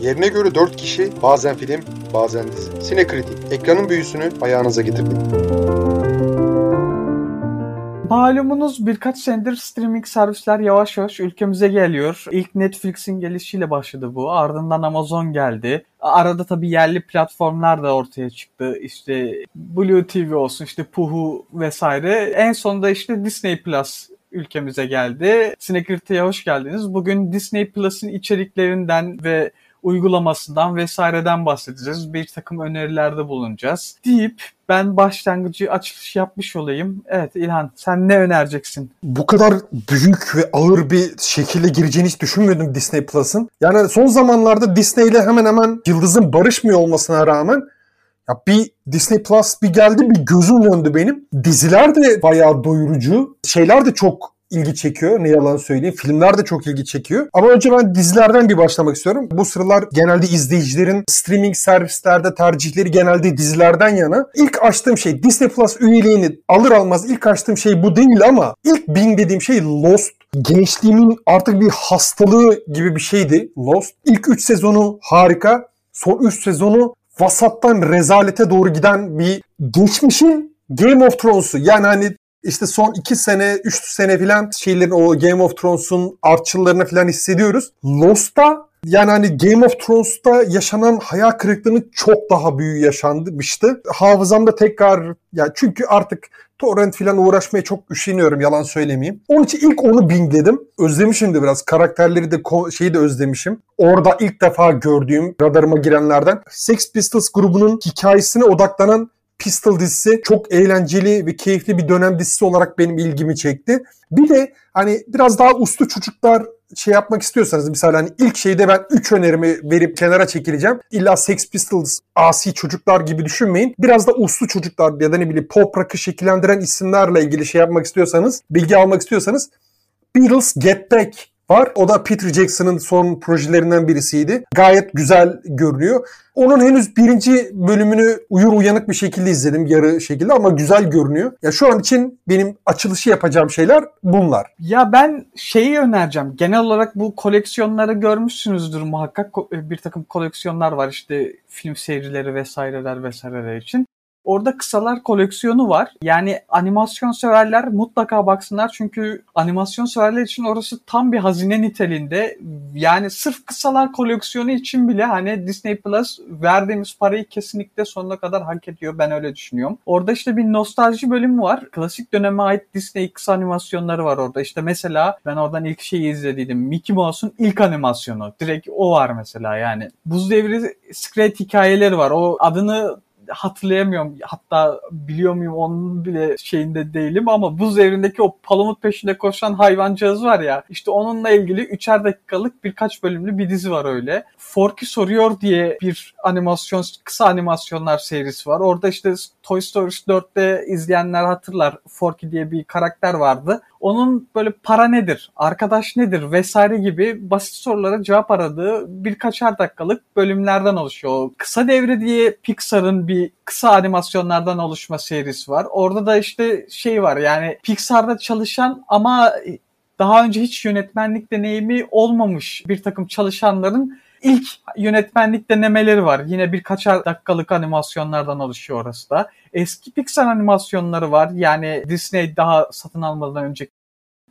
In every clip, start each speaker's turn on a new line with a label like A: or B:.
A: Yerine göre 4 kişi bazen film bazen dizi. Sinekritik ekranın büyüsünü ayağınıza getirdik.
B: Malumunuz birkaç senedir streaming servisler yavaş yavaş ülkemize geliyor. İlk Netflix'in gelişiyle başladı bu. Ardından Amazon geldi. Arada tabii yerli platformlar da ortaya çıktı. İşte Blue TV olsun, işte Puhu vesaire. En sonunda işte Disney Plus ülkemize geldi. Sinekirti'ye hoş geldiniz. Bugün Disney Plus'ın içeriklerinden ve uygulamasından vesaireden bahsedeceğiz. Bir takım önerilerde bulunacağız. Deyip ben başlangıcı açılış yapmış olayım. Evet İlhan sen ne önereceksin?
C: Bu kadar büyük ve ağır bir şekilde gireceğini hiç düşünmüyordum Disney Plus'ın. Yani son zamanlarda Disney ile hemen hemen yıldızın barışmıyor olmasına rağmen ya bir Disney Plus bir geldi bir gözüm döndü benim. Diziler de bayağı doyurucu. Şeyler de çok ilgi çekiyor. Ne yalan söyleyeyim. Filmler de çok ilgi çekiyor. Ama önce ben dizilerden bir başlamak istiyorum. Bu sıralar genelde izleyicilerin streaming servislerde tercihleri genelde dizilerden yana. İlk açtığım şey Disney Plus üyeliğini alır almaz ilk açtığım şey bu değil ama ilk bing dediğim şey Lost. Gençliğimin artık bir hastalığı gibi bir şeydi Lost. İlk 3 sezonu harika. Son 3 sezonu vasattan rezalete doğru giden bir geçmişin Game of Thrones'u. Yani hani işte son 2 sene, 3 sene filan şeylerin o Game of Thrones'un artçılarını filan hissediyoruz. Lost'ta yani hani Game of Thrones'ta yaşanan hayal kırıklığının çok daha büyüğü yaşanmıştı. Hafızamda tekrar ya çünkü artık torrent falan uğraşmaya çok üşeniyorum yalan söylemeyeyim. Onun için ilk onu bingledim. Özlemişim de biraz. Karakterleri de şeyi de özlemişim. Orada ilk defa gördüğüm radarıma girenlerden Sex Pistols grubunun hikayesine odaklanan Pistol dizisi çok eğlenceli ve keyifli bir dönem dizisi olarak benim ilgimi çekti. Bir de hani biraz daha uslu çocuklar şey yapmak istiyorsanız mesela hani ilk şeyde ben 3 önerimi verip kenara çekileceğim. İlla Sex Pistols asi çocuklar gibi düşünmeyin. Biraz da uslu çocuklar ya da ne bileyim pop rock'ı şekillendiren isimlerle ilgili şey yapmak istiyorsanız, bilgi almak istiyorsanız Beatles Get Back var. O da Peter Jackson'ın son projelerinden birisiydi. Gayet güzel görünüyor. Onun henüz birinci bölümünü uyur uyanık bir şekilde izledim yarı şekilde ama güzel görünüyor. Ya şu an için benim açılışı yapacağım şeyler bunlar.
B: Ya ben şeyi önereceğim. Genel olarak bu koleksiyonları görmüşsünüzdür muhakkak. Bir takım koleksiyonlar var işte film seyircileri vesaireler vesaireler için. Orada kısalar koleksiyonu var. Yani animasyon severler mutlaka baksınlar çünkü animasyon severler için orası tam bir hazine niteliğinde. Yani sırf kısalar koleksiyonu için bile hani Disney Plus verdiğimiz parayı kesinlikle sonuna kadar hak ediyor. Ben öyle düşünüyorum. Orada işte bir nostalji bölümü var. Klasik döneme ait Disney kısa animasyonları var orada. İşte mesela ben oradan ilk şeyi izlediydim. Mickey Mouse'un ilk animasyonu. Direkt o var mesela yani. Buz devri Secret hikayeleri var. O adını hatırlayamıyorum. Hatta biliyor muyum onun bile şeyinde değilim ama buz devrindeki o palamut peşinde koşan hayvancağız var ya işte onunla ilgili üçer dakikalık birkaç bölümlü bir dizi var öyle. Forky Soruyor diye bir animasyon, kısa animasyonlar serisi var. Orada işte Toy Story 4'te izleyenler hatırlar. Forky diye bir karakter vardı. Onun böyle para nedir, arkadaş nedir vesaire gibi basit sorulara cevap aradığı birkaçar dakikalık bölümlerden oluşuyor. Kısa devre diye Pixar'ın bir kısa animasyonlardan oluşma serisi var. Orada da işte şey var yani Pixar'da çalışan ama daha önce hiç yönetmenlik deneyimi olmamış bir takım çalışanların ilk yönetmenlik denemeleri var. Yine birkaç dakikalık animasyonlardan oluşuyor orası da. Eski Pixar animasyonları var. Yani Disney daha satın almadan önce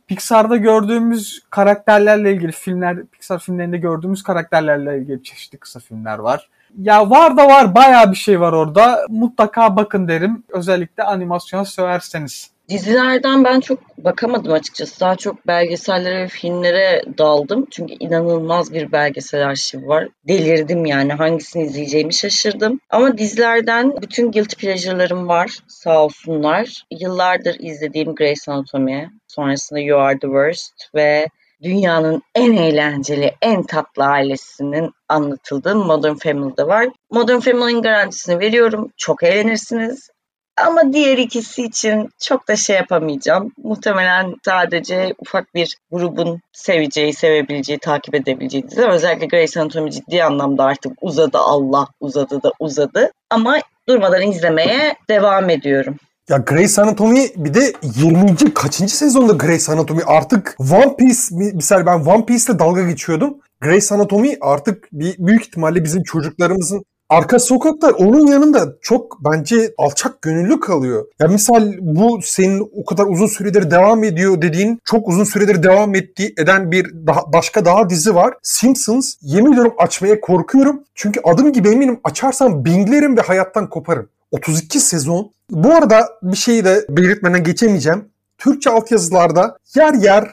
B: Pixar'da gördüğümüz karakterlerle ilgili filmler, Pixar filmlerinde gördüğümüz karakterlerle ilgili çeşitli kısa filmler var. Ya var da var bayağı bir şey var orada. Mutlaka bakın derim. Özellikle animasyon severseniz.
D: Dizilerden ben çok bakamadım açıkçası. Daha çok belgesellere ve filmlere daldım. Çünkü inanılmaz bir belgesel arşivi var. Delirdim yani hangisini izleyeceğimi şaşırdım. Ama dizilerden bütün guilty pleasure'larım var sağ olsunlar. Yıllardır izlediğim Grey's Anatomy, sonrasında You Are The Worst ve dünyanın en eğlenceli, en tatlı ailesinin anlatıldığı Modern Family'de var. Modern Family'nin garantisini veriyorum. Çok eğlenirsiniz. Ama diğer ikisi için çok da şey yapamayacağım. Muhtemelen sadece ufak bir grubun seveceği, sevebileceği, takip edebileceği dizi. Özellikle Grey's Anatomy ciddi anlamda artık uzadı Allah, uzadı da uzadı. Ama durmadan izlemeye devam ediyorum.
C: Ya Grey's Anatomy bir de 20. kaçıncı sezonda Grey's Anatomy artık One Piece misal ben One Piece'le dalga geçiyordum. Grey's Anatomy artık bir büyük ihtimalle bizim çocuklarımızın Arka sokaklar onun yanında çok bence alçak gönüllü kalıyor. Ya misal bu senin o kadar uzun süredir devam ediyor dediğin çok uzun süredir devam ettiği eden bir daha, başka daha dizi var. Simpsons. Yemin ediyorum açmaya korkuyorum. Çünkü adım gibi eminim açarsam binglerim ve hayattan koparım. 32 sezon. Bu arada bir şeyi de belirtmeden geçemeyeceğim. Türkçe altyazılarda yer yer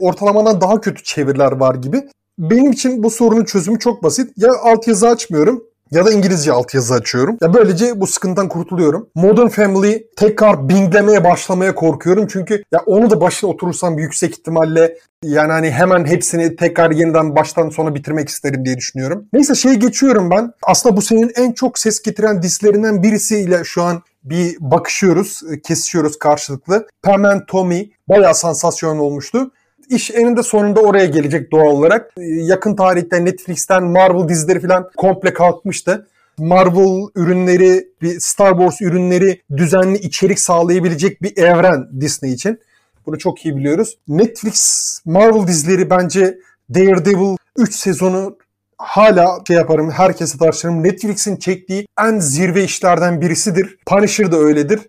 C: ortalamadan daha kötü çeviriler var gibi. Benim için bu sorunun çözümü çok basit. Ya altyazı açmıyorum ya da İngilizce altyazı açıyorum. Ya böylece bu sıkıntıdan kurtuluyorum. Modern Family tekrar binglemeye başlamaya korkuyorum. Çünkü ya onu da başına oturursam yüksek ihtimalle yani hani hemen hepsini tekrar yeniden baştan sona bitirmek isterim diye düşünüyorum. Neyse şey geçiyorum ben. Aslında bu senin en çok ses getiren dislerinden birisiyle şu an bir bakışıyoruz, kesişiyoruz karşılıklı. Pam and Tommy bayağı sansasyon olmuştu iş eninde sonunda oraya gelecek doğal olarak. Ee, yakın tarihte Netflix'ten Marvel dizileri falan komple kalkmıştı. Marvel ürünleri, bir Star Wars ürünleri düzenli içerik sağlayabilecek bir evren Disney için. Bunu çok iyi biliyoruz. Netflix Marvel dizileri bence Daredevil 3 sezonu hala şey yaparım, herkese tartışırım. Netflix'in çektiği en zirve işlerden birisidir. Punisher da öyledir.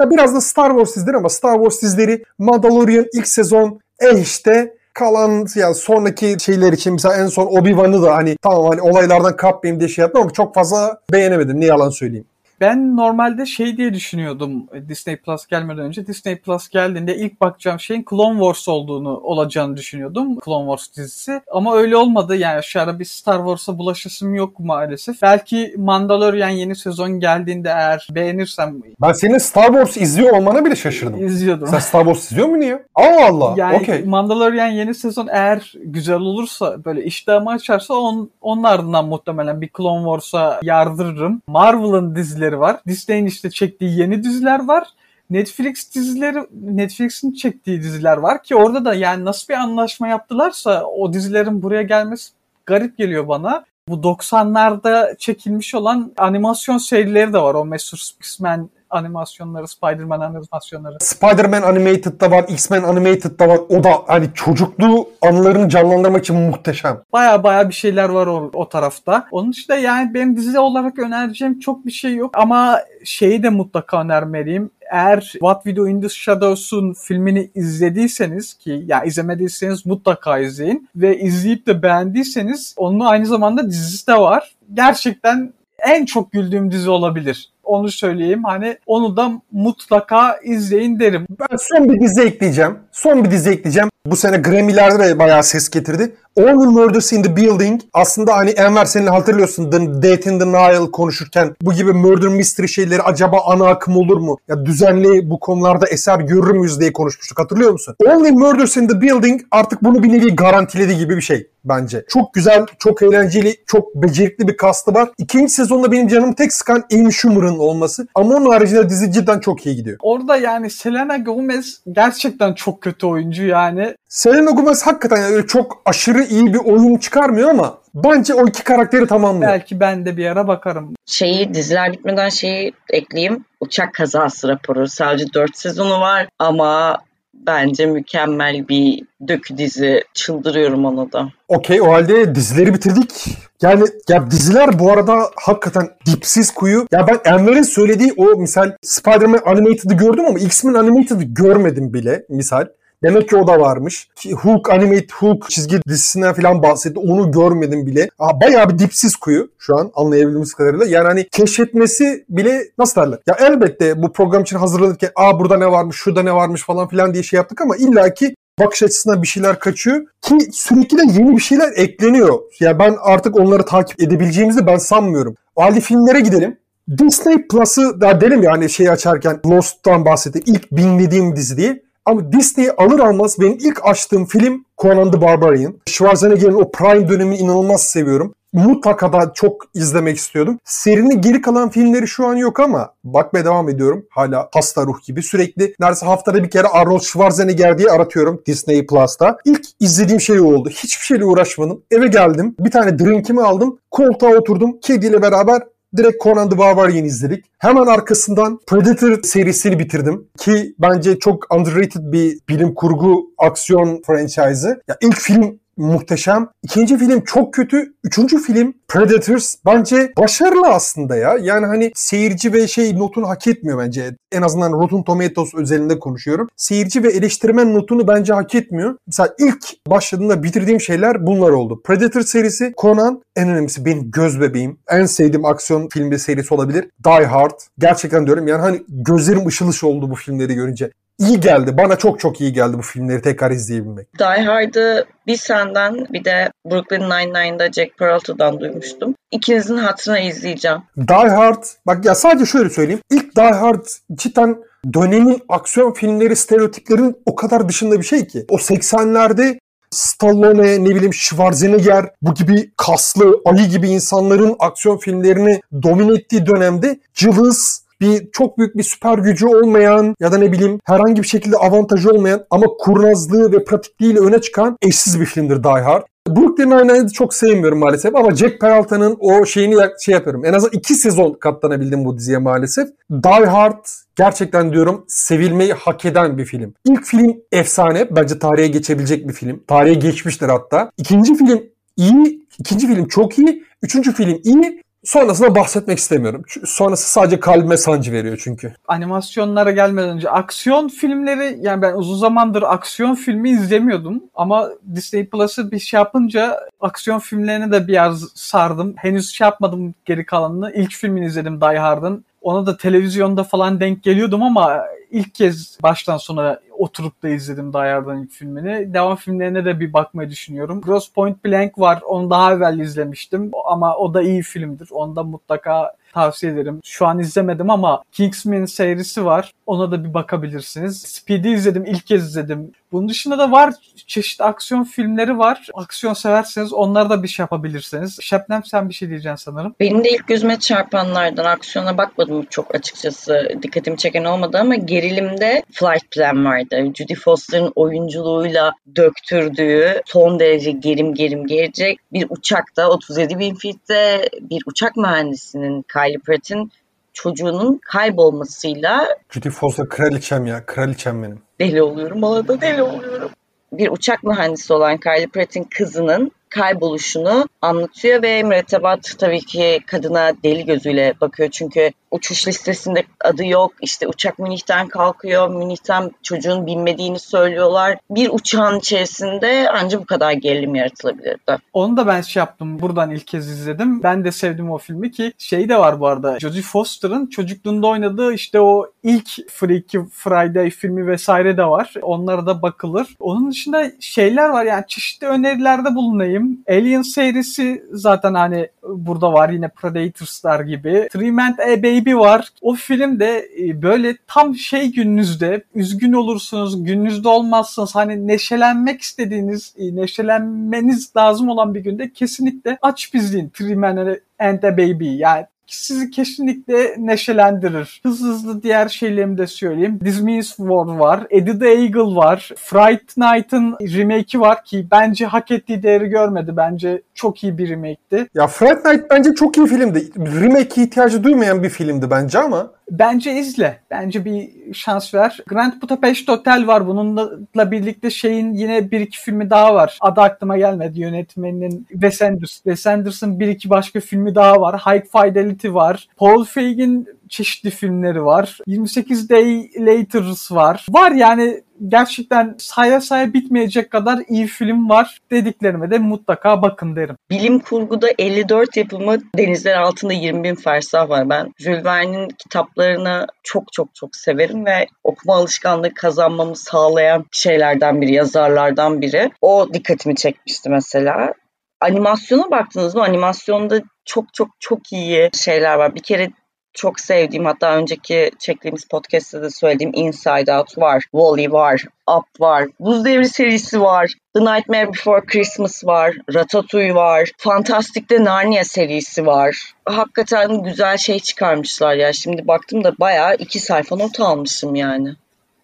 C: Ya biraz da Star Wars dizileri ama Star Wars dizileri Mandalorian ilk sezon e işte kalan yani sonraki şeyler için mesela en son Obi-Wan'ı da hani tamam hani olaylardan kapmayayım diye şey yaptım ama çok fazla beğenemedim. Ne yalan söyleyeyim.
B: Ben normalde şey diye düşünüyordum Disney Plus gelmeden önce. Disney Plus geldiğinde ilk bakacağım şeyin Clone Wars olduğunu olacağını düşünüyordum. Clone Wars dizisi. Ama öyle olmadı. Yani şu ara bir Star Wars'a bulaşısım yok maalesef. Belki Mandalorian yeni sezon geldiğinde eğer beğenirsem...
C: Ben senin Star Wars izliyor olmana bile şaşırdım.
B: İzliyordum.
C: Sen Star Wars izliyor mu niye? Allah Allah.
B: Yani
C: okay.
B: Mandalorian yeni sezon eğer güzel olursa böyle iştahımı açarsa on, onun ardından muhtemelen bir Clone Wars'a yardırırım. Marvel'ın dizileri dizileri var. Disney'in işte çektiği yeni diziler var. Netflix dizileri Netflix'in çektiği diziler var ki orada da yani nasıl bir anlaşma yaptılarsa o dizilerin buraya gelmesi garip geliyor bana. Bu 90'larda çekilmiş olan animasyon serileri de var. O meşhur X-Men animasyonları, Spider-Man animasyonları.
C: Spider-Man Animated'da var, X-Men Animated'da var. O da hani çocukluğu anılarını canlandırmak için muhteşem.
B: Baya baya bir şeyler var o, o tarafta. Onun dışında yani benim dizi olarak önereceğim çok bir şey yok. Ama şeyi de mutlaka önermeliyim. Eğer What Do in the Shadows'un filmini izlediyseniz ki ya yani izlemediyseniz mutlaka izleyin ve izleyip de beğendiyseniz onun aynı zamanda dizisi de var. Gerçekten en çok güldüğüm dizi olabilir. Onu söyleyeyim. Hani onu da mutlaka izleyin derim.
C: Ben son bir dizi ekleyeceğim. Son bir dizi ekleyeceğim. Bu sene Grammy'lerde de bayağı ses getirdi. The Murders in the Building aslında hani Enver senin hatırlıyorsun The Death in the Nile konuşurken bu gibi murder mystery şeyleri acaba ana akım olur mu? Ya düzenli bu konularda eser görür müyüz diye konuşmuştuk hatırlıyor musun? Only Murders in the Building artık bunu bir nevi garantiledi gibi bir şey bence. Çok güzel, çok eğlenceli, çok becerikli bir kastı var. İkinci sezonda benim canım tek sıkan Amy Schumer'ın olması. Ama onun haricinde dizi cidden çok iyi gidiyor.
B: Orada yani Selena Gomez gerçekten çok kötü oyuncu yani.
C: Selena Gomez hakikaten yani çok aşırı iyi bir oyun çıkarmıyor ama bence o iki karakteri tamamlıyor.
B: Belki ben de bir ara bakarım.
D: Şeyi diziler bitmeden şeyi ekleyeyim. Uçak kazası raporu. Sadece 4 sezonu var ama bence mükemmel bir dökü dizi. Çıldırıyorum ona da.
C: Okey o halde dizileri bitirdik. Yani ya diziler bu arada hakikaten dipsiz kuyu. Ya ben Enver'in söylediği o misal Spider-Man Animated'ı gördüm ama X-Men Animated'ı görmedim bile misal. Demek ki o da varmış. Hulk Animate Hulk çizgi dizisinden falan bahsetti. Onu görmedim bile. Aa, bayağı bir dipsiz kuyu şu an anlayabildiğimiz kadarıyla. Yani hani keşfetmesi bile nasıl derler? Ya elbette bu program için hazırlanırken aa burada ne varmış, şurada ne varmış falan filan diye şey yaptık ama illaki bakış açısından bir şeyler kaçıyor ki sürekli de yeni bir şeyler ekleniyor. Yani ben artık onları takip edebileceğimizi ben sanmıyorum. O halde filmlere gidelim. Disney Plus'ı da dedim ya hani şey açarken Lost'tan bahsettik. İlk binlediğim dizi diye. Ama Disney alır almaz benim ilk açtığım film Conan the Barbarian. Schwarzenegger'in o prime dönemini inanılmaz seviyorum. Mutlaka da çok izlemek istiyordum. Serinin geri kalan filmleri şu an yok ama bakmaya devam ediyorum. Hala hasta ruh gibi. Sürekli neredeyse haftada bir kere Arnold Schwarzenegger diye aratıyorum Disney Plus'ta. İlk izlediğim şey oldu. Hiçbir şeyle uğraşmadım. Eve geldim. Bir tane drinkimi aldım. Koltuğa oturdum. Kediyle beraber direkt Conan the Barbarian izledik. Hemen arkasından Predator serisini bitirdim. Ki bence çok underrated bir bilim kurgu aksiyon franchise'ı. Ya ilk film muhteşem. İkinci film çok kötü. Üçüncü film Predators bence başarılı aslında ya. Yani hani seyirci ve şey notunu hak etmiyor bence. En azından Rotten Tomatoes özelinde konuşuyorum. Seyirci ve eleştirmen notunu bence hak etmiyor. Mesela ilk başladığında bitirdiğim şeyler bunlar oldu. Predator serisi, Conan, en önemlisi benim göz bebeğim. En sevdiğim aksiyon filmi serisi olabilir. Die Hard. Gerçekten diyorum yani hani gözlerim ışıl ışıl oldu bu filmleri görünce iyi geldi. Bana çok çok iyi geldi bu filmleri tekrar izleyebilmek.
D: Die Hard'ı bir senden bir de Brooklyn Nine-Nine'da Jack Peralta'dan duymuştum. İkinizin hatırına izleyeceğim.
C: Die Hard, bak ya sadece şöyle söyleyeyim. İlk Die Hard cidden dönemin aksiyon filmleri stereotiplerin o kadar dışında bir şey ki. O 80'lerde Stallone, ne bileyim Schwarzenegger bu gibi kaslı, ayı gibi insanların aksiyon filmlerini domine ettiği dönemde cılız, bir çok büyük bir süper gücü olmayan ya da ne bileyim herhangi bir şekilde avantajı olmayan ama kurnazlığı ve pratikliğiyle öne çıkan eşsiz bir filmdir Die Hard. Brooklyn Nine-Nine'ı çok sevmiyorum maalesef ama Jack Peralta'nın o şeyini şey yapıyorum. En azından iki sezon katlanabildim bu diziye maalesef. Die Hard gerçekten diyorum sevilmeyi hak eden bir film. İlk film efsane. Bence tarihe geçebilecek bir film. Tarihe geçmiştir hatta. İkinci film iyi. ikinci film çok iyi. Üçüncü film iyi. Sonrasında bahsetmek istemiyorum. Sonrası sadece kalbime sancı veriyor çünkü.
B: Animasyonlara gelmeden önce aksiyon filmleri yani ben uzun zamandır aksiyon filmi izlemiyordum ama Disney Plus'ı bir şey yapınca aksiyon filmlerine de biraz sardım. Henüz şey yapmadım geri kalanını. İlk filmini izledim Die Hard'ın. Ona da televizyonda falan denk geliyordum ama ilk kez baştan sona oturup da izledim Die Hard'ın ilk filmini. Devam filmlerine de bir bakmayı düşünüyorum. Gross Point Blank var. Onu daha evvel izlemiştim ama o da iyi filmdir. Onu da mutlaka tavsiye ederim. Şu an izlemedim ama Kingsman serisi var. Ona da bir bakabilirsiniz. Speed'i izledim. ilk kez izledim. Bunun dışında da var. Çeşitli aksiyon filmleri var. Aksiyon severseniz onlara da bir şey yapabilirsiniz. Şebnem sen bir şey diyeceksin sanırım.
D: Benim de ilk gözüme çarpanlardan aksiyona bakmadım çok açıkçası. Dikkatimi çeken olmadı ama gerilimde Flight Plan vardı. Judy Foster'ın oyunculuğuyla döktürdüğü son derece gerim gerim gelecek bir uçakta 37 bin fitte bir uçak mühendisinin Kylie Pratt'in çocuğunun kaybolmasıyla
C: Judy Foster kraliçem ya. Kraliçem benim.
D: Deli oluyorum. Bana da deli oluyorum. Bir uçak mühendisi olan Kylie Pratt'in kızının kayboluşunu anlatıyor ve mürettebat tabii ki kadına deli gözüyle bakıyor. Çünkü uçuş listesinde adı yok. İşte uçak Münih'ten kalkıyor. Münih'ten çocuğun binmediğini söylüyorlar. Bir uçağın içerisinde ancak bu kadar gerilim yaratılabilirdi.
B: Onu da ben şey yaptım. Buradan ilk kez izledim. Ben de sevdim o filmi ki şey de var bu arada. Jodie Foster'ın çocukluğunda oynadığı işte o ilk Freaky Friday filmi vesaire de var. Onlara da bakılır. Onun dışında şeyler var yani çeşitli önerilerde bulunayım. Alien serisi zaten hani burada var yine Predators'lar gibi. Three Men a Baby Baby var. O film de e, böyle tam şey gününüzde üzgün olursunuz, gününüzde olmazsınız. Hani neşelenmek istediğiniz, e, neşelenmeniz lazım olan bir günde kesinlikle aç bizliğin Three Men and a Baby. Yani sizi kesinlikle neşelendirir. Hızlı hızlı diğer şeylerimi de söyleyeyim. This Means War var. Eddie the Eagle var. Fright Night'ın remake'i var ki bence hak ettiği değeri görmedi. Bence çok iyi bir remake'ti.
C: Ya Fright Night bence çok iyi filmdi. Remake ihtiyacı duymayan bir filmdi bence ama.
B: Bence izle. Bence bir şans ver. Grand Budapest Hotel var. Bununla birlikte şeyin yine bir iki filmi daha var. Adı aklıma gelmedi yönetmeninin Wes Anderson. Wes Anderson bir iki başka filmi daha var. High Fidelity var. Paul Feigin çeşitli filmleri var. 28 Day Later's var. Var yani gerçekten saya saya bitmeyecek kadar iyi film var dediklerime de mutlaka bakın derim.
D: Bilim kurguda 54 yapımı Denizler Altında 20 bin fersah var. Ben Jules Verne'in kitaplarını çok çok çok severim ve okuma alışkanlığı kazanmamı sağlayan şeylerden biri, yazarlardan biri. O dikkatimi çekmişti mesela. Animasyona baktınız mı? Animasyonda çok çok çok iyi şeyler var. Bir kere çok sevdiğim hatta önceki çektiğimiz podcast'te de söylediğim Inside Out var. Wall-E var. Up var. Buz Devri serisi var. The Nightmare Before Christmas var. Ratatouille var. Fantastic'te Narnia serisi var. Hakikaten güzel şey çıkarmışlar ya. Şimdi baktım da bayağı iki sayfa not almışım yani.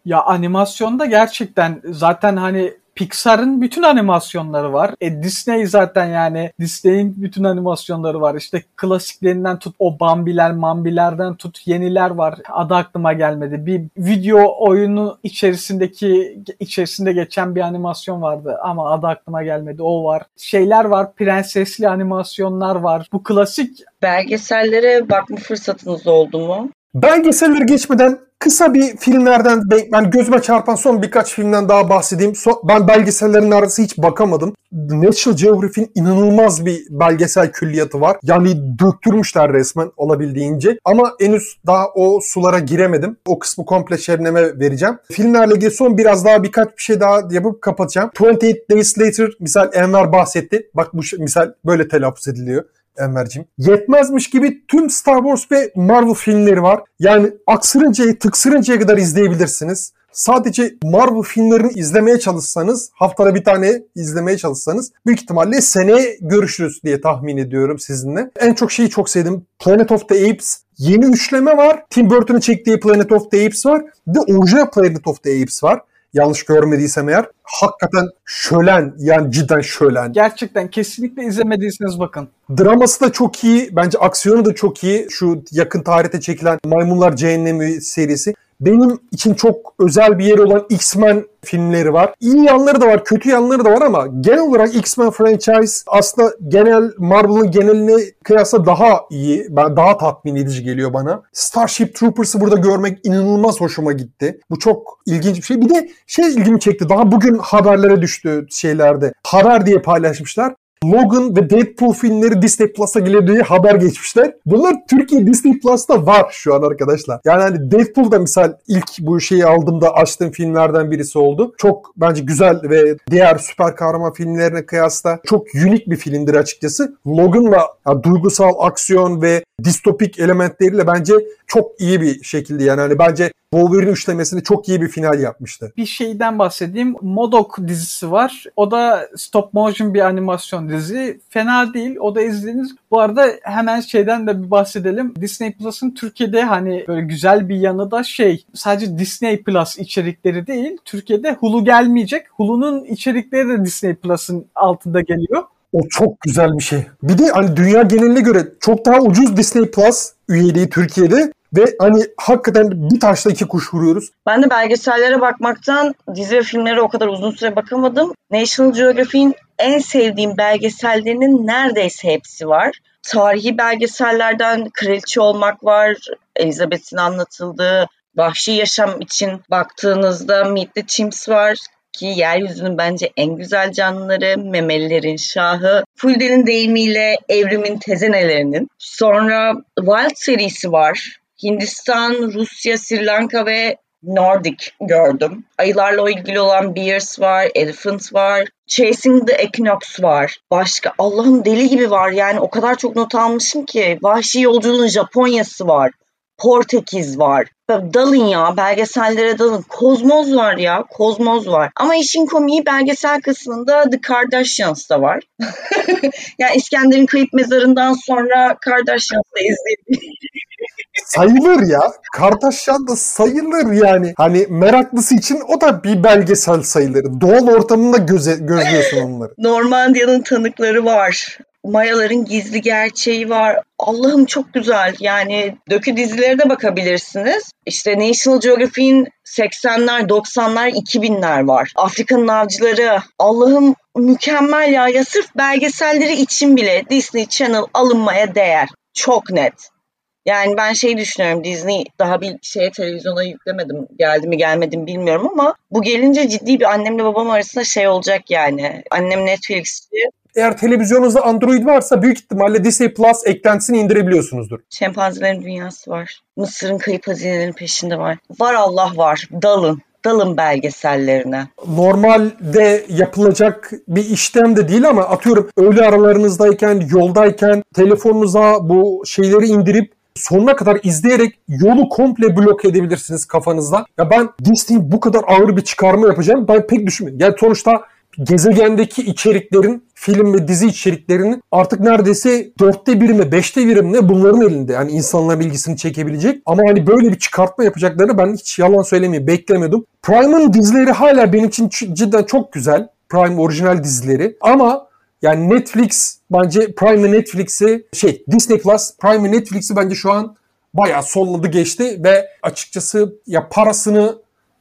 B: Ya animasyonda gerçekten zaten hani Pixar'ın bütün animasyonları var. E Disney zaten yani Disney'in bütün animasyonları var. İşte klasiklerinden tut o Bambiler, Mambilerden tut yeniler var. Adı aklıma gelmedi. Bir video oyunu içerisindeki içerisinde geçen bir animasyon vardı ama adı aklıma gelmedi. O var. Şeyler var. Prensesli animasyonlar var. Bu klasik
D: Belgesellere bakma fırsatınız oldu mu?
C: Belgeselleri geçmeden kısa bir filmlerden ben gözüme çarpan son birkaç filmden daha bahsedeyim. So- ben belgesellerin arası hiç bakamadım. National Geographic'in inanılmaz bir belgesel külliyatı var. Yani döktürmüşler resmen olabildiğince. Ama henüz daha o sulara giremedim. O kısmı komple şebneme vereceğim. Filmlerle ilgili son biraz daha birkaç bir şey daha yapıp kapatacağım. 28 Days Later misal Enver bahsetti. Bak bu misal böyle telaffuz ediliyor. Enver'cim. Yetmezmiş gibi tüm Star Wars ve Marvel filmleri var. Yani aksırıncaya, tıksırıncaya kadar izleyebilirsiniz. Sadece Marvel filmlerini izlemeye çalışsanız, haftada bir tane izlemeye çalışsanız büyük ihtimalle seneye görüşürüz diye tahmin ediyorum sizinle. En çok şeyi çok sevdim. Planet of the Apes yeni üçleme var. Tim Burton'un çektiği Planet of the Apes var. Bir de orijinal Planet of the Apes var. Yanlış görmediysem eğer. Hakikaten şölen yani cidden şölen.
B: gerçekten kesinlikle izlemediyseniz bakın.
C: Draması da çok iyi. Bence aksiyonu da çok iyi. Şu yakın tarihte çekilen Maymunlar Cehennemi serisi. Benim için çok özel bir yeri olan X-Men filmleri var. İyi yanları da var, kötü yanları da var ama genel olarak X-Men franchise aslında genel Marvel'ın geneline kıyasla daha iyi. Daha tatmin edici geliyor bana. Starship Troopers'ı burada görmek inanılmaz hoşuma gitti. Bu çok ilginç bir şey. Bir de şey ilgimi çekti. Daha bugün haberlere düştü şeylerde. Haber diye paylaşmışlar. Logan ve Deadpool filmleri Disney Plus'a diye haber geçmişler. Bunlar Türkiye Disney Plus'ta var şu an arkadaşlar. Yani hani Deadpool da misal ilk bu şeyi aldığımda açtığım filmlerden birisi oldu. Çok bence güzel ve diğer süper kahraman filmlerine kıyasla çok unik bir filmdir açıkçası. Logan'la ya, duygusal aksiyon ve distopik elementleriyle bence çok iyi bir şekilde yani hani bence Wolverine üçlemesini çok iyi bir final yapmıştı.
B: bir şeyden bahsedeyim. Modok dizisi var. O da stop motion bir animasyon dizi. Fena değil. O da izlediğiniz. Bu arada hemen şeyden de bir bahsedelim. Disney Plus'ın Türkiye'de hani böyle güzel bir yanı da şey sadece Disney Plus içerikleri değil. Türkiye'de Hulu gelmeyecek. Hulu'nun içerikleri de Disney Plus'ın altında geliyor.
C: O çok güzel bir şey. Bir de hani dünya geneline göre çok daha ucuz Disney Plus üyeliği Türkiye'de ve hani hakikaten bir taşla iki kuş vuruyoruz.
D: Ben de belgesellere bakmaktan dizi ve filmlere o kadar uzun süre bakamadım. National Geographic'in en sevdiğim belgesellerinin neredeyse hepsi var. Tarihi belgesellerden Kraliçe Olmak var, Elizabeth'in anlatıldığı Vahşi Yaşam için baktığınızda Meet the Chimps var ki yeryüzünün bence en güzel canlıları, memelilerin şahı. Fulden'in deyimiyle evrimin tezenelerinin. Sonra Wild serisi var. Hindistan, Rusya, Sri Lanka ve Nordic gördüm. Ayılarla ilgili olan Bears var, Elephant var. Chasing the Equinox var. Başka Allah'ım deli gibi var. Yani o kadar çok not almışım ki. Vahşi Yolculuğun Japonya'sı var. Portekiz var. Dalın ya belgesellere dalın. Kozmoz var ya kozmoz var. Ama işin komiği belgesel kısmında The Kardashians da var. yani İskender'in kayıp mezarından sonra Kardashians'ı izledim.
C: Sayılır ya. Kardashian da sayılır yani. Hani meraklısı için o da bir belgesel sayılır. Doğal ortamında göze, gözlüyorsun onları.
D: Normandia'nın tanıkları var. Mayaların gizli gerçeği var. Allah'ım çok güzel. Yani dökü dizilere de bakabilirsiniz. İşte National Geographic'in 80'ler, 90'lar, 2000'ler var. Afrika'nın avcıları. Allah'ım mükemmel ya. Ya sırf belgeselleri için bile Disney Channel alınmaya değer. Çok net. Yani ben şey düşünüyorum Disney daha bir şeye televizyona yüklemedim. Geldi mi gelmedi mi bilmiyorum ama bu gelince ciddi bir annemle babam arasında şey olacak yani. Annem Netflix'ci.
C: Eğer televizyonunuzda Android varsa büyük ihtimalle Disney Plus eklentisini indirebiliyorsunuzdur.
D: Şempanzelerin dünyası var. Mısır'ın kayıp hazinelerinin peşinde var. Var Allah var. Dalın. Dalın belgesellerine.
C: Normalde yapılacak bir işlem de değil ama atıyorum öğle aralarınızdayken, yoldayken telefonunuza bu şeyleri indirip sonuna kadar izleyerek yolu komple blok edebilirsiniz kafanızda. Ya ben Disney bu kadar ağır bir çıkarma yapacağım ben pek düşünmedim. Yani sonuçta gezegendeki içeriklerin film ve dizi içeriklerinin artık neredeyse dörtte biri mi beşte biri mi ne bunların elinde. Yani insanların ilgisini çekebilecek. Ama hani böyle bir çıkartma yapacaklarını ben hiç yalan söylemeyeyim beklemiyordum. Prime'ın dizileri hala benim için cidden çok güzel. Prime orijinal dizileri. Ama yani Netflix bence Prime Netflix'i şey Disney Plus Prime Netflix'i bence şu an bayağı solladı geçti ve açıkçası ya parasını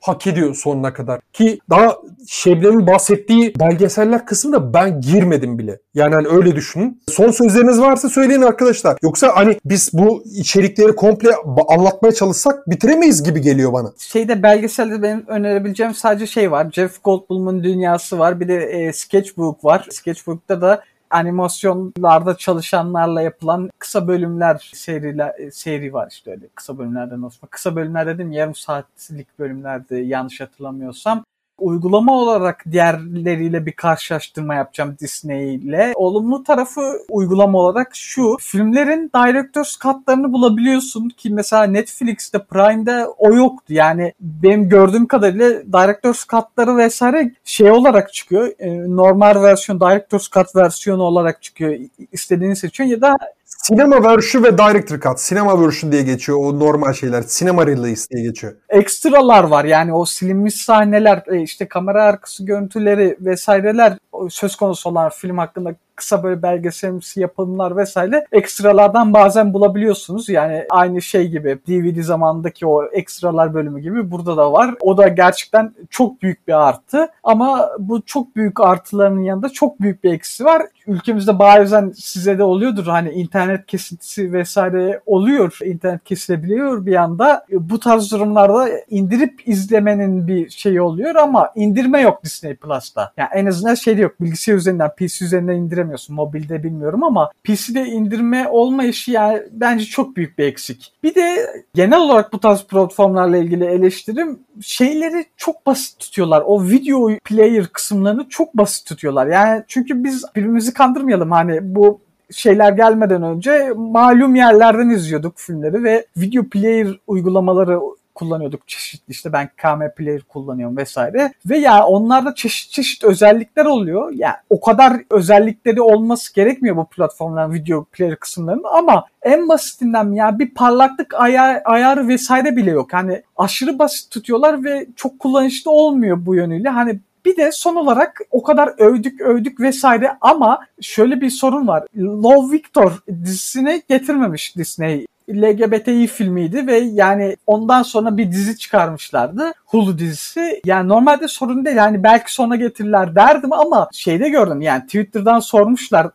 C: hak ediyor sonuna kadar. Ki daha Şebnem'in bahsettiği belgeseller kısmına ben girmedim bile. Yani hani öyle düşünün. Son sözleriniz varsa söyleyin arkadaşlar. Yoksa hani biz bu içerikleri komple anlatmaya çalışsak bitiremeyiz gibi geliyor bana.
B: Şeyde belgeselde benim önerebileceğim sadece şey var. Jeff Goldblum'un dünyası var. Bir de e, Sketchbook var. Sketchbook'ta da animasyonlarda çalışanlarla yapılan kısa bölümler seriler, seri var işte öyle kısa bölümlerden olsun. Kısa bölümler dedim yarım saatlik bölümlerde yanlış hatırlamıyorsam uygulama olarak diğerleriyle bir karşılaştırma yapacağım Disney ile. Olumlu tarafı uygulama olarak şu. Filmlerin Director's Cut'larını bulabiliyorsun ki mesela Netflix'te Prime'de o yoktu. Yani benim gördüğüm kadarıyla Director's Cut'ları vesaire şey olarak çıkıyor. E, normal versiyon Director's Cut versiyonu olarak çıkıyor. İstediğini seçiyorsun ya da
C: Sinema version ve director cut. Sinema version diye geçiyor o normal şeyler. Sinema release diye geçiyor.
B: Ekstralar var yani o silinmiş sahneler, e, işte kamera arkası görüntüleri vesaireler söz konusu olan film hakkında kısa böyle belgeselimsi yapımlar vesaire ekstralardan bazen bulabiliyorsunuz. Yani aynı şey gibi DVD zamandaki o ekstralar bölümü gibi burada da var. O da gerçekten çok büyük bir artı ama bu çok büyük artılarının yanında çok büyük bir eksi var. Ülkemizde bazen size de oluyordur hani internet kesintisi vesaire oluyor. İnternet kesilebiliyor bir anda. Bu tarz durumlarda indirip izlemenin bir şeyi oluyor ama indirme yok Disney Plus'ta. Yani en azından şey yok bilgisayar üzerinden PC üzerinden indiremiyorsun. Mobilde bilmiyorum ama PC'de indirme olmayışı yani bence çok büyük bir eksik. Bir de genel olarak bu tarz platformlarla ilgili eleştirim şeyleri çok basit tutuyorlar. O video player kısımlarını çok basit tutuyorlar. Yani çünkü biz birbirimizi kandırmayalım hani bu şeyler gelmeden önce malum yerlerden izliyorduk filmleri ve video player uygulamaları kullanıyorduk çeşitli işte ben KM Player kullanıyorum vesaire. Ve ya onlarda çeşit çeşit özellikler oluyor. Yani o kadar özellikleri olması gerekmiyor bu platformların video player kısımlarının ama en basitinden ya bir parlaklık ayar, ayarı vesaire bile yok. Hani aşırı basit tutuyorlar ve çok kullanışlı olmuyor bu yönüyle. Hani bir de son olarak o kadar övdük övdük vesaire ama şöyle bir sorun var. Love Victor dizisini getirmemiş Disney LGBTİ filmiydi ve yani ondan sonra bir dizi çıkarmışlardı. Hulu dizisi. Yani normalde sorun değil. Yani belki sona getirirler derdim ama şeyde gördüm yani Twitter'dan sormuşlar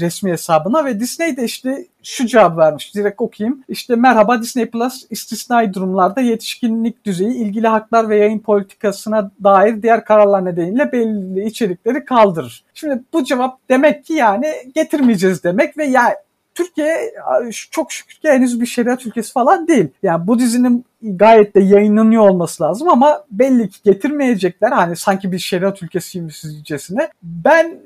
B: resmi hesabına ve Disney de işte şu cevap vermiş. Direkt okuyayım. İşte merhaba Disney Plus istisnai durumlarda yetişkinlik düzeyi, ilgili haklar ve yayın politikasına dair diğer kararlar nedeniyle belli içerikleri kaldırır. Şimdi bu cevap demek ki yani getirmeyeceğiz demek ve yani Türkiye çok şükür ki henüz bir şeriat ülkesi falan değil. Yani bu dizinin gayet de yayınlanıyor olması lazım ama belli ki getirmeyecekler. Hani sanki bir şeriat ülkesiymişcesine. Ben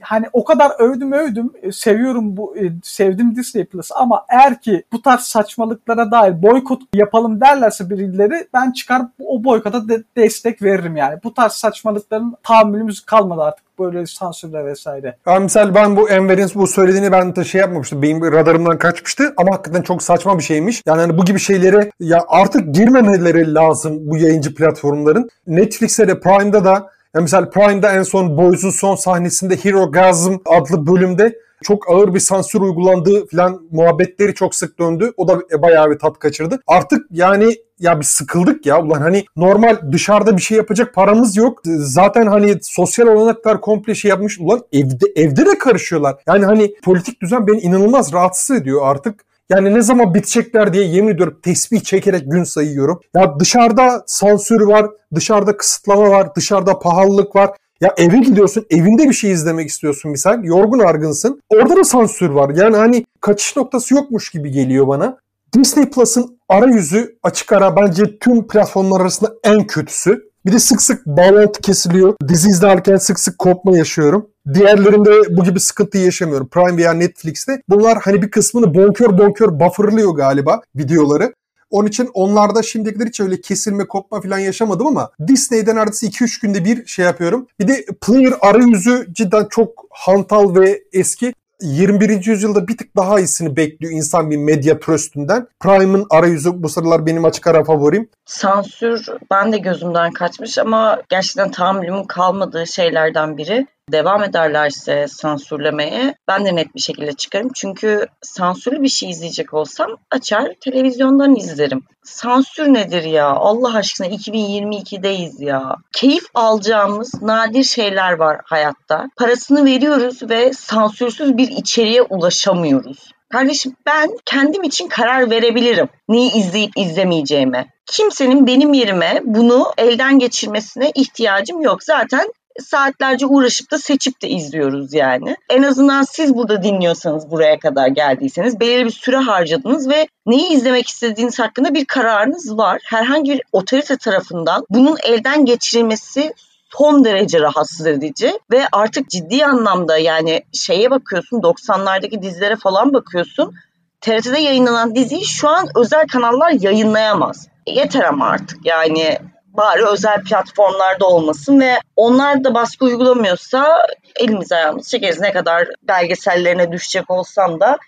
B: hani o kadar övdüm övdüm e, seviyorum bu e, sevdim Disney Plus ama eğer ki bu tarz saçmalıklara dair boykot yapalım derlerse birileri ben çıkar o boykota de destek veririm yani. Bu tarz saçmalıkların tahammülümüz kalmadı artık böyle sansürle vesaire.
C: Yani misal ben bu Enver'in bu söylediğini ben de şey yapmamıştım. Benim radarımdan kaçmıştı ama hakikaten çok saçma bir şeymiş. Yani hani bu gibi şeylere ya artık girmemeleri lazım bu yayıncı platformların. Netflix'te de Prime'da da yani mesela Prime'da en son Boys'un son sahnesinde Hero Gasm adlı bölümde çok ağır bir sansür uygulandığı falan muhabbetleri çok sık döndü. O da bayağı bir tat kaçırdı. Artık yani ya bir sıkıldık ya. Ulan hani normal dışarıda bir şey yapacak paramız yok. Zaten hani sosyal olanaklar komple şey yapmış. Ulan evde evde de karışıyorlar. Yani hani politik düzen beni inanılmaz rahatsız ediyor artık. Yani ne zaman bitecekler diye yemin ediyorum tesbih çekerek gün sayıyorum. Ya dışarıda sansür var, dışarıda kısıtlama var, dışarıda pahalılık var. Ya eve gidiyorsun, evinde bir şey izlemek istiyorsun misal. Yorgun argınsın. Orada da sansür var. Yani hani kaçış noktası yokmuş gibi geliyor bana. Disney Plus'ın arayüzü açık ara bence tüm platformlar arasında en kötüsü. Bir de sık sık bağlantı kesiliyor. Dizi izlerken sık sık kopma yaşıyorum. Diğerlerinde bu gibi sıkıntı yaşamıyorum. Prime veya Netflix'te. Bunlar hani bir kısmını bonkör bonkör bufferlıyor galiba videoları. Onun için onlarda şimdiye kadar hiç öyle kesilme kopma falan yaşamadım ama Disney'de neredeyse 2-3 günde bir şey yapıyorum. Bir de player arayüzü cidden çok hantal ve eski. 21. yüzyılda bir tık daha iyisini bekliyor insan bir medya tröstünden. Prime'ın arayüzü bu sıralar benim açık ara favorim.
D: Sansür ben de gözümden kaçmış ama gerçekten tahammülümün kalmadığı şeylerden biri. Devam ederlerse sansürlemeye ben de net bir şekilde çıkarım. Çünkü sansürlü bir şey izleyecek olsam açar televizyondan izlerim. Sansür nedir ya? Allah aşkına 2022'deyiz ya. Keyif alacağımız nadir şeyler var hayatta. Parasını veriyoruz ve sansürsüz bir içeriğe ulaşamıyoruz. Kardeşim ben kendim için karar verebilirim. Neyi izleyip izlemeyeceğime. Kimsenin benim yerime bunu elden geçirmesine ihtiyacım yok. Zaten saatlerce uğraşıp da seçip de izliyoruz yani. En azından siz burada dinliyorsanız buraya kadar geldiyseniz belirli bir süre harcadınız ve neyi izlemek istediğiniz hakkında bir kararınız var. Herhangi bir otorite tarafından bunun elden geçirilmesi son derece rahatsız edici ve artık ciddi anlamda yani şeye bakıyorsun 90'lardaki dizilere falan bakıyorsun. TRT'de yayınlanan diziyi şu an özel kanallar yayınlayamaz. Yeter ama artık yani bari özel platformlarda olmasın ve onlar da baskı uygulamıyorsa elimiz ayağımız çekeriz. Ne kadar belgesellerine düşecek olsam da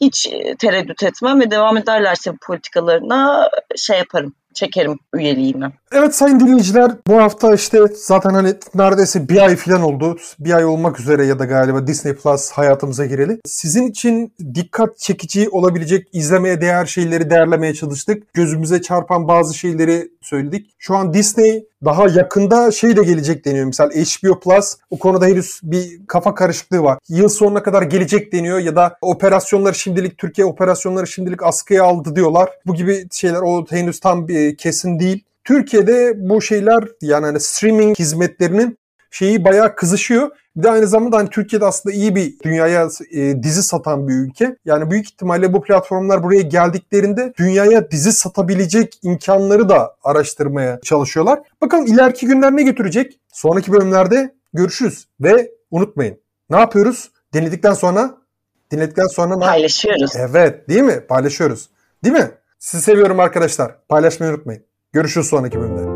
D: hiç tereddüt etmem ve devam ederlerse politikalarına şey yaparım çekerim üyeliğimi.
C: Evet sayın dinleyiciler bu hafta işte zaten hani neredeyse bir ay falan oldu. Bir ay olmak üzere ya da galiba Disney Plus hayatımıza gireli. Sizin için dikkat çekici olabilecek izlemeye değer şeyleri değerlemeye çalıştık. Gözümüze çarpan bazı şeyleri söyledik. Şu an Disney daha yakında şey de gelecek deniyor. Misal HBO Plus o konuda henüz bir kafa karışıklığı var. Yıl sonuna kadar gelecek deniyor ya da operasyonları şimdilik Türkiye operasyonları şimdilik askıya aldı diyorlar. Bu gibi şeyler o henüz tam bir kesin değil. Türkiye'de bu şeyler yani hani streaming hizmetlerinin şeyi bayağı kızışıyor. Bir de aynı zamanda hani Türkiye'de aslında iyi bir dünyaya e, dizi satan bir ülke. Yani büyük ihtimalle bu platformlar buraya geldiklerinde dünyaya dizi satabilecek imkanları da araştırmaya çalışıyorlar. Bakalım ileriki günler ne götürecek? Sonraki bölümlerde görüşürüz ve unutmayın. Ne yapıyoruz? Dinledikten sonra dinledikten sonra ne
D: paylaşıyoruz.
C: Evet, değil mi? Paylaşıyoruz. Değil mi? Sizi seviyorum arkadaşlar. Paylaşmayı unutmayın. Görüşürüz sonraki bölümde.